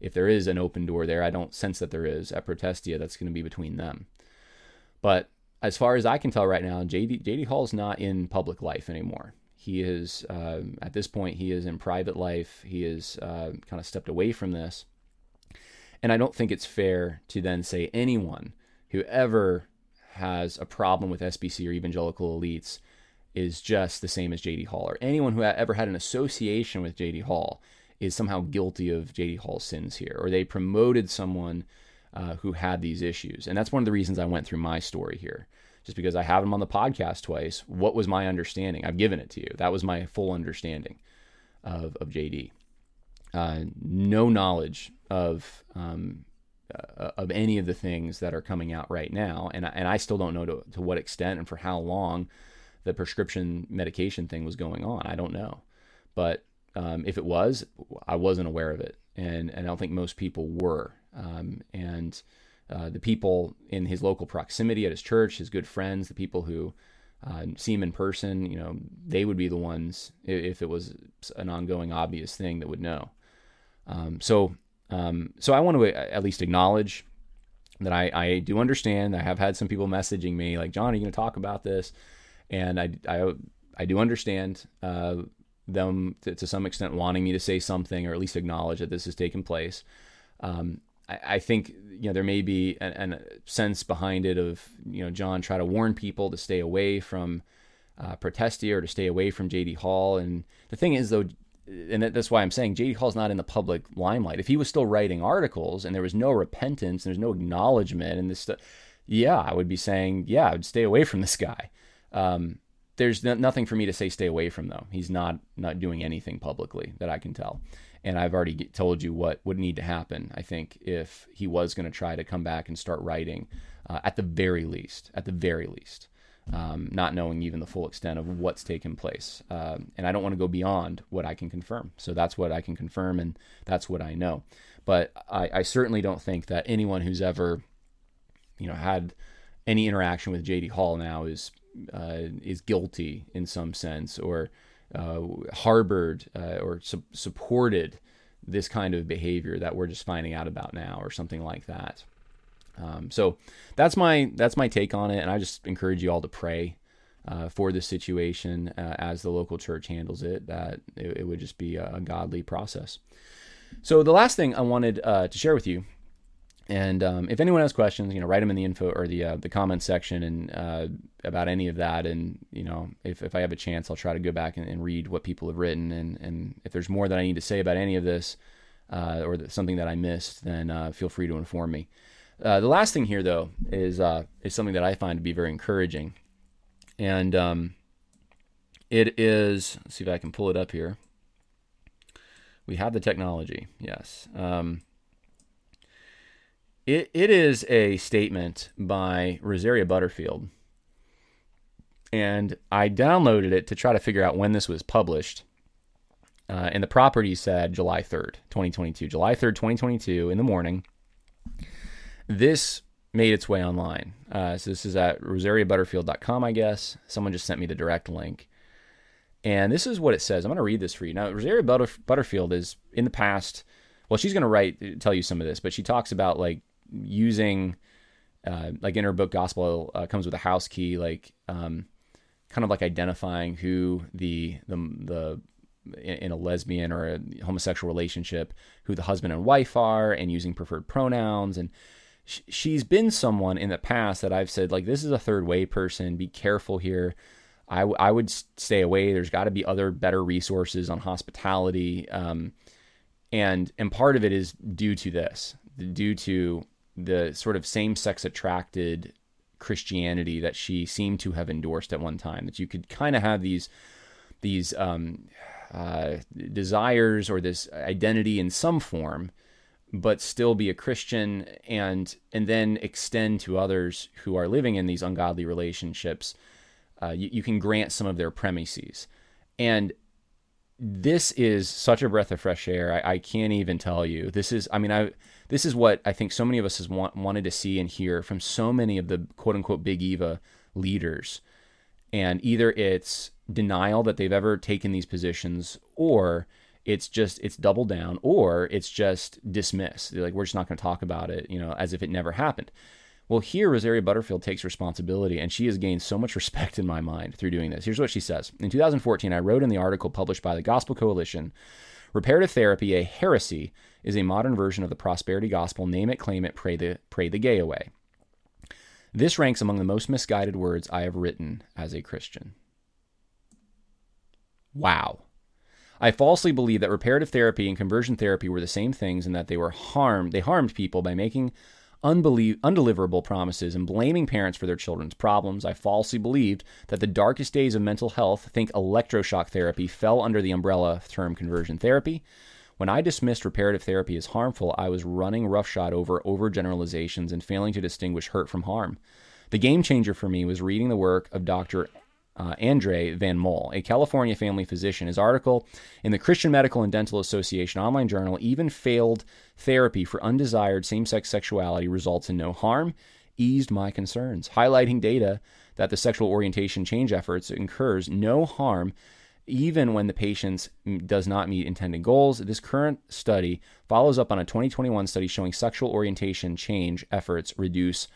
if there is an open door there, I don't sense that there is at Protestia. That's going to be between them. But as far as I can tell right now, JD JD Hall's not in public life anymore. He is uh, at this point he is in private life. He is uh, kind of stepped away from this, and I don't think it's fair to then say anyone who ever has a problem with SBC or evangelical elites is just the same as JD Hall, or anyone who ever had an association with JD Hall is somehow guilty of JD Hall's sins here, or they promoted someone uh, who had these issues. And that's one of the reasons I went through my story here, just because I have him on the podcast twice. What was my understanding? I've given it to you. That was my full understanding of, of JD. Uh, no knowledge of um, uh, of any of the things that are coming out right now, and and I still don't know to, to what extent and for how long the prescription medication thing was going on. I don't know, but um, if it was, I wasn't aware of it, and and I don't think most people were. Um, and uh, the people in his local proximity at his church, his good friends, the people who uh, see him in person, you know, they would be the ones if it was an ongoing obvious thing that would know. Um, so, um, so I want to at least acknowledge that I, I do understand. I have had some people messaging me like, John, are you going to talk about this? And I, I, I do understand uh, them to, to, some extent wanting me to say something or at least acknowledge that this has taken place. Um, I, think you know there may be a sense behind it of you know John try to warn people to stay away from uh, Protestia or to stay away from JD Hall. And the thing is though, and that's why I'm saying JD Hall's not in the public limelight. If he was still writing articles and there was no repentance, and there's no acknowledgement, and this stuff, yeah, I would be saying, yeah, I would stay away from this guy. Um, there's no, nothing for me to say stay away from though. He's not not doing anything publicly that I can tell. And I've already told you what would need to happen. I think if he was going to try to come back and start writing, uh, at the very least, at the very least, um, not knowing even the full extent of what's taken place. Um, and I don't want to go beyond what I can confirm. So that's what I can confirm, and that's what I know. But I, I certainly don't think that anyone who's ever, you know, had any interaction with JD Hall now is uh, is guilty in some sense or uh, harbored uh, or su- supported this kind of behavior that we're just finding out about now or something like that. Um, so that's my that's my take on it, and I just encourage you all to pray uh, for this situation uh, as the local church handles it. That it, it would just be a, a, godly process. So the last thing I wanted uh, to share with you, and um, if anyone has questions, you know, write them in the info or the uh, the comment section and uh, about any of that. And you know, if, if I have a chance, I'll try to go back and, and read what people have written. And and if there's more that I need to say about any of this. Uh, or something that I missed, then feel free to inform me. Uh, the last thing here, though, is uh, is something that I find to be very encouraging, and um, it is. Let's see if I can pull it up here. We have the technology, yes. Um, it it is a statement by Rosaria Butterfield, and I downloaded it to try to figure out when this was published. Uh, and the property said July 3rd, 2022. July 3rd, 2022, in the morning this made its way online. Uh, so this is at rosariabutterfield.com, I guess. Someone just sent me the direct link. And this is what it says. I'm going to read this for you. Now, Rosaria Butterfield is in the past, well, she's going to write, tell you some of this, but she talks about like using, uh, like in her book, Gospel uh, Comes with a House Key, like um, kind of like identifying who the, the, the, in a lesbian or a homosexual relationship, who the husband and wife are, and using preferred pronouns. And she's been someone in the past that I've said like this is a third way person. Be careful here. I, w- I would stay away. There's got to be other better resources on hospitality, um, and and part of it is due to this, due to the sort of same sex attracted Christianity that she seemed to have endorsed at one time. That you could kind of have these these um, uh, desires or this identity in some form but still be a Christian and and then extend to others who are living in these ungodly relationships. Uh, you, you, can grant some of their premises, and this is such a breath of fresh air. I, I, can't even tell you. This is, I mean, I this is what I think so many of us has want, wanted to see and hear from so many of the quote unquote big Eva leaders, and either it's denial that they've ever taken these positions, or it's just it's double down or it's just dismiss like we're just not going to talk about it you know as if it never happened. Well here rosaria butterfield takes responsibility and she has gained so much respect in my mind through doing this. Here's what she says. In 2014 i wrote in the article published by the gospel coalition reparative therapy a heresy is a modern version of the prosperity gospel name it claim it pray the pray the gay away this ranks among the most misguided words i have written as a christian wow I falsely believed that reparative therapy and conversion therapy were the same things and that they were harmed they harmed people by making unbelie- undeliverable promises and blaming parents for their children's problems. I falsely believed that the darkest days of mental health, think electroshock therapy, fell under the umbrella term conversion therapy. When I dismissed reparative therapy as harmful, I was running roughshod over overgeneralizations and failing to distinguish hurt from harm. The game changer for me was reading the work of Dr uh, Andre Van Mol, a California family physician. His article in the Christian Medical and Dental Association online journal even failed therapy for undesired same sex sexuality results in no harm. eased my concerns, highlighting data that the sexual orientation change efforts incurs no harm even when the patient does not meet intended goals. This current study follows up on a 2021 study showing sexual orientation change efforts reduce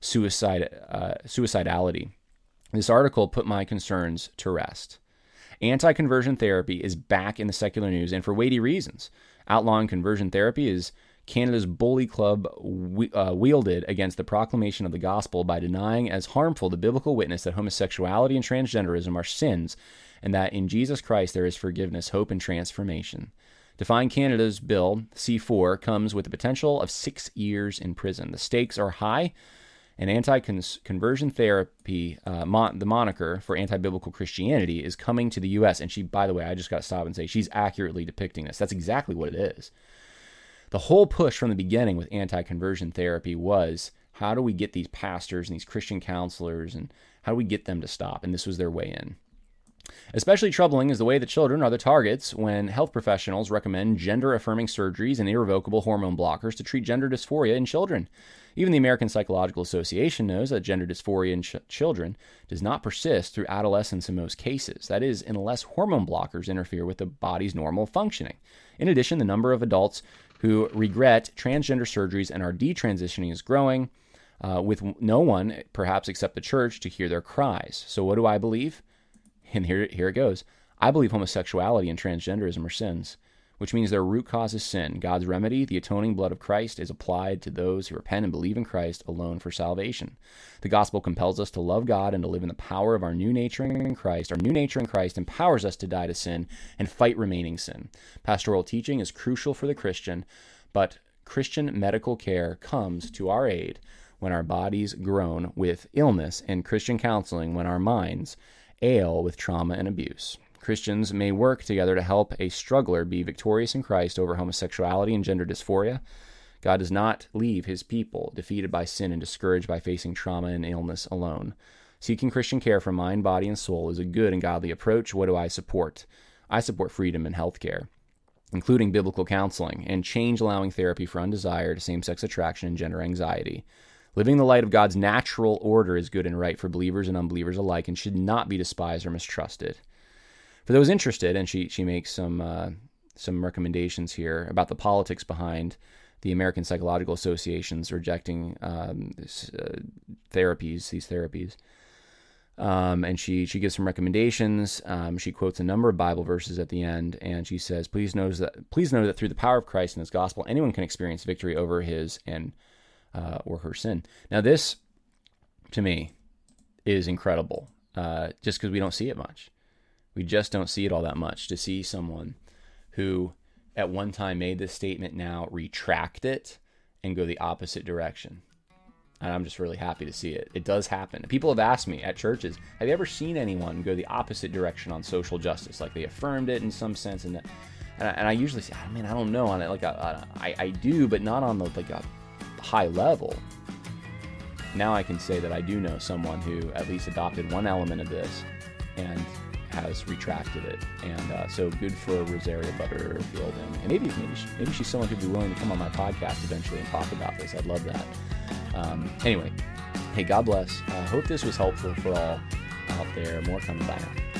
suicide, uh, suicidality. This article put my concerns to rest. Anti conversion therapy is back in the secular news and for weighty reasons. Outlawing conversion therapy is Canada's bully club uh, wielded against the proclamation of the gospel by denying as harmful the biblical witness that homosexuality and transgenderism are sins and that in Jesus Christ there is forgiveness, hope, and transformation. Defying Canada's bill, C4, comes with the potential of six years in prison. The stakes are high, and anti conversion therapy, uh, mon- the moniker for anti biblical Christianity, is coming to the U.S. And she, by the way, I just got to stop and say she's accurately depicting this. That's exactly what it is. The whole push from the beginning with anti conversion therapy was how do we get these pastors and these Christian counselors and how do we get them to stop? And this was their way in. Especially troubling is the way that children are the targets when health professionals recommend gender affirming surgeries and irrevocable hormone blockers to treat gender dysphoria in children. Even the American Psychological Association knows that gender dysphoria in ch- children does not persist through adolescence in most cases. That is, unless hormone blockers interfere with the body's normal functioning. In addition, the number of adults who regret transgender surgeries and are detransitioning is growing, uh, with no one, perhaps except the church, to hear their cries. So, what do I believe? And here, here it goes. I believe homosexuality and transgenderism are sins, which means their root cause is sin. God's remedy, the atoning blood of Christ, is applied to those who repent and believe in Christ alone for salvation. The gospel compels us to love God and to live in the power of our new nature in Christ. Our new nature in Christ empowers us to die to sin and fight remaining sin. Pastoral teaching is crucial for the Christian, but Christian medical care comes to our aid when our bodies groan with illness, and Christian counseling when our minds ail with trauma and abuse. Christians may work together to help a struggler be victorious in Christ over homosexuality and gender dysphoria. God does not leave his people defeated by sin and discouraged by facing trauma and illness alone. Seeking Christian care for mind, body, and soul is a good and godly approach. What do I support? I support freedom in healthcare, including biblical counseling and change allowing therapy for undesired same sex attraction and gender anxiety. Living the light of God's natural order is good and right for believers and unbelievers alike and should not be despised or mistrusted. For those interested, and she, she makes some, uh, some recommendations here about the politics behind the American Psychological Association's rejecting um, this, uh, therapies, these therapies. Um, and she she gives some recommendations. Um, she quotes a number of Bible verses at the end, and she says, "Please know that please know that through the power of Christ and His gospel, anyone can experience victory over his and uh, or her sin. Now, this to me is incredible, uh, just because we don't see it much. We just don't see it all that much. To see someone who at one time made this statement now retract it and go the opposite direction. And I'm just really happy to see it. It does happen. People have asked me at churches, have you ever seen anyone go the opposite direction on social justice? Like they affirmed it in some sense, and, and, I, and I usually say, I mean, I don't know on it. Like I, I, I do, but not on the like a high level, now I can say that I do know someone who at least adopted one element of this and has retracted it. And uh, so good for Rosaria Butterfield. And, and maybe, maybe, she, maybe she's someone who'd be willing to come on my podcast eventually and talk about this. I'd love that. Um, anyway, hey, God bless. I uh, hope this was helpful for all out there. More coming by now.